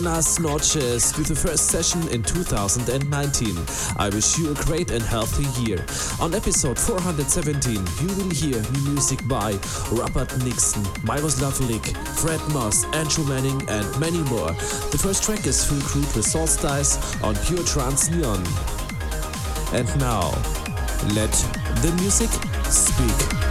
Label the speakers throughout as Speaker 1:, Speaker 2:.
Speaker 1: buenas noches uh, to the first session in 2019. I wish you a great and healthy year. On episode 417, you will hear new music by Robert Nickson, Miroslav Vrlik, Fredd Moz, Andrew Manning, and many more. The first track is Phil Groot with Solstice on Pure Trance Neon. And now, let the music speak.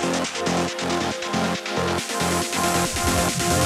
Speaker 1: Thank you.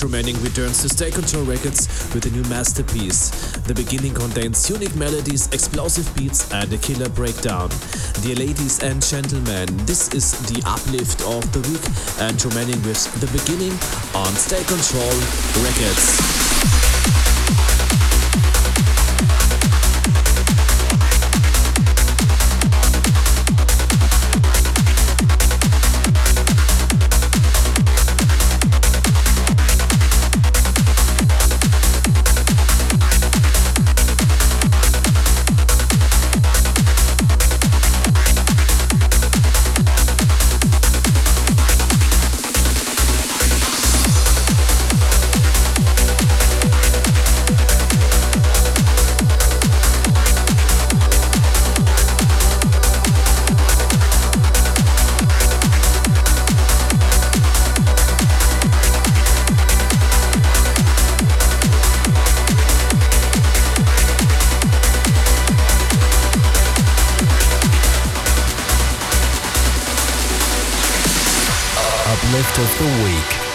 Speaker 1: Yes, Andrew Manning returns to State Control Records with a new masterpiece. The beginning contains unique melodies, explosive beats, and a killer breakdown. Dear ladies and gentlemen, this is the uplift of the week. and Manning with The Beginning on State Control Records.
Speaker 2: Of the week.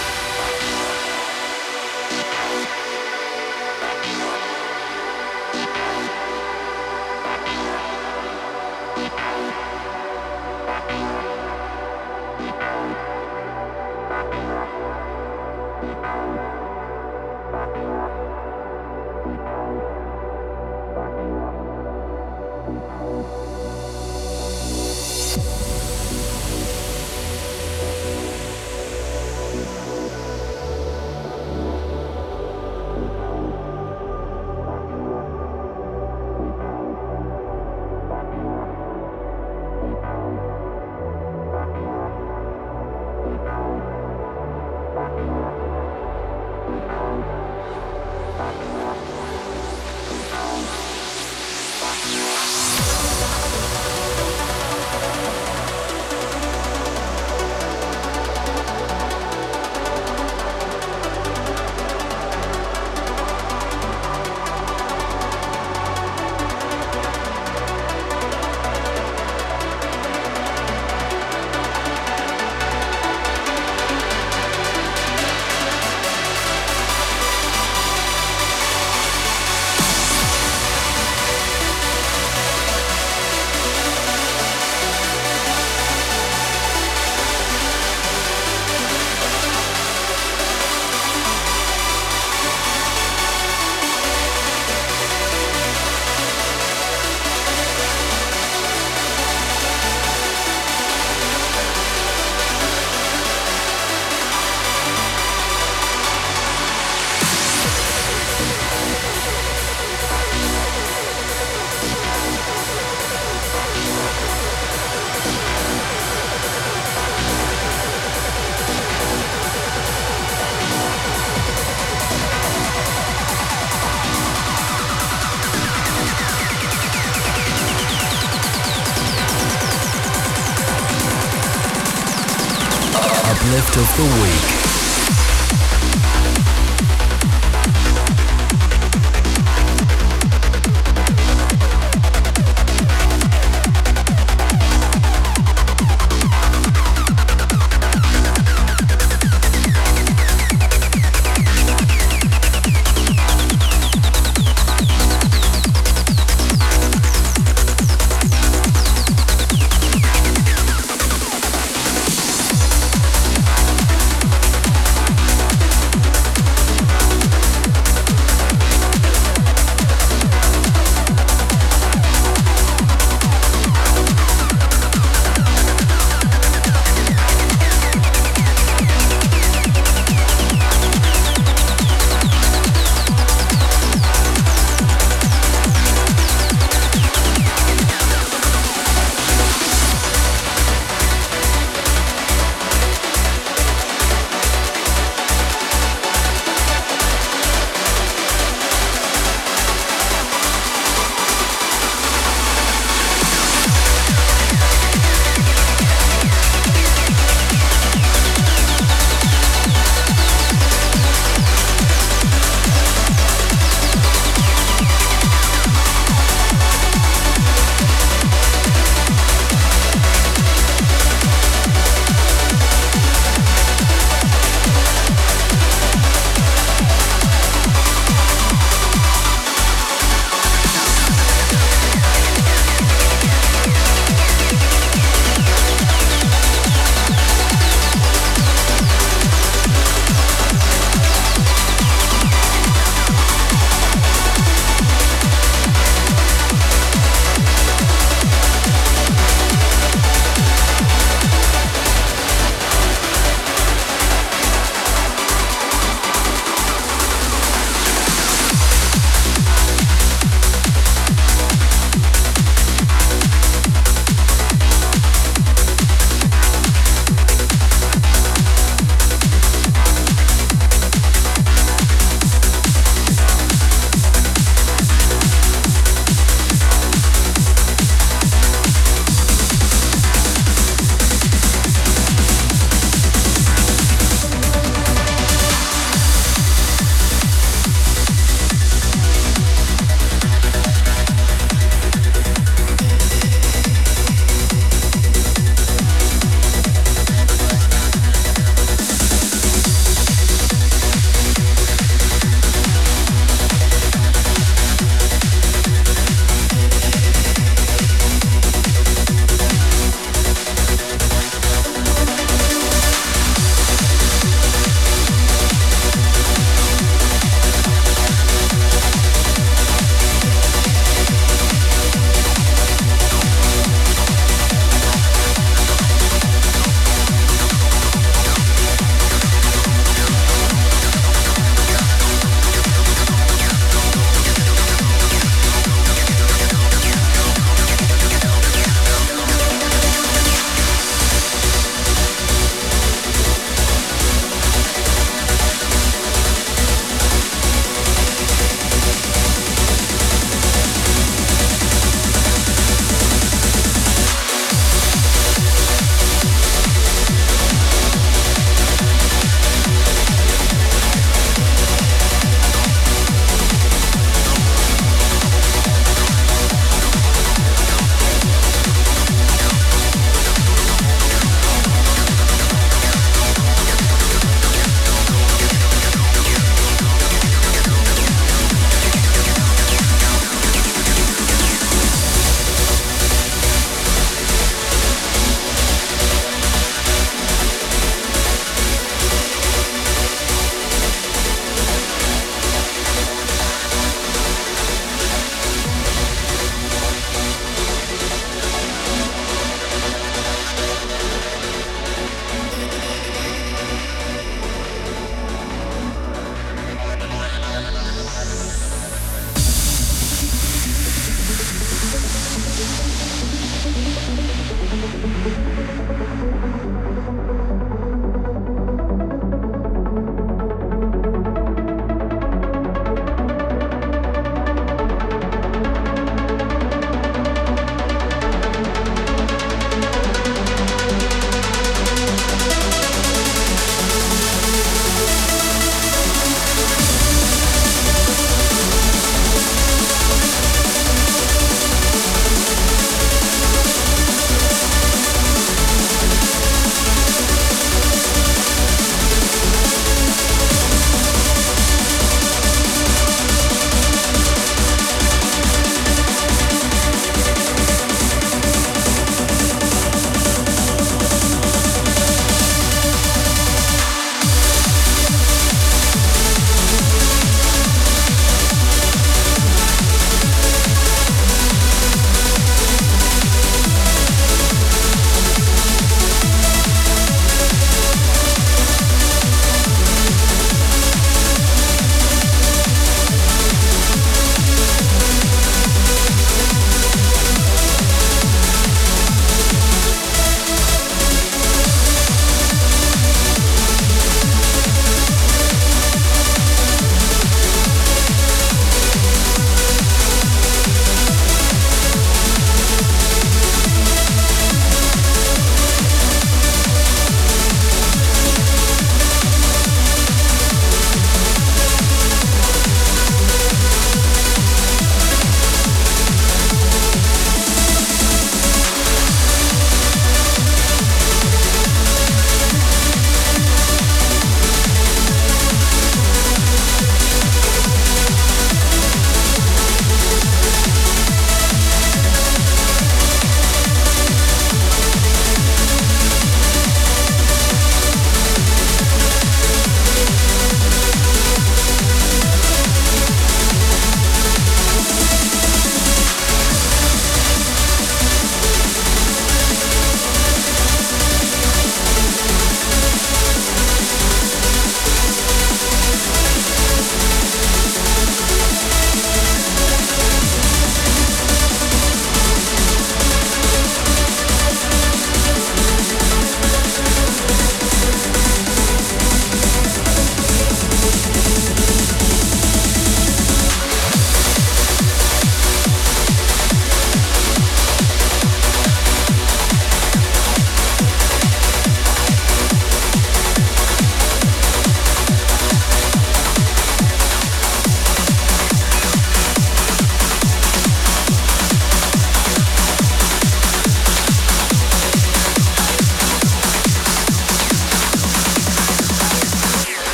Speaker 2: The week.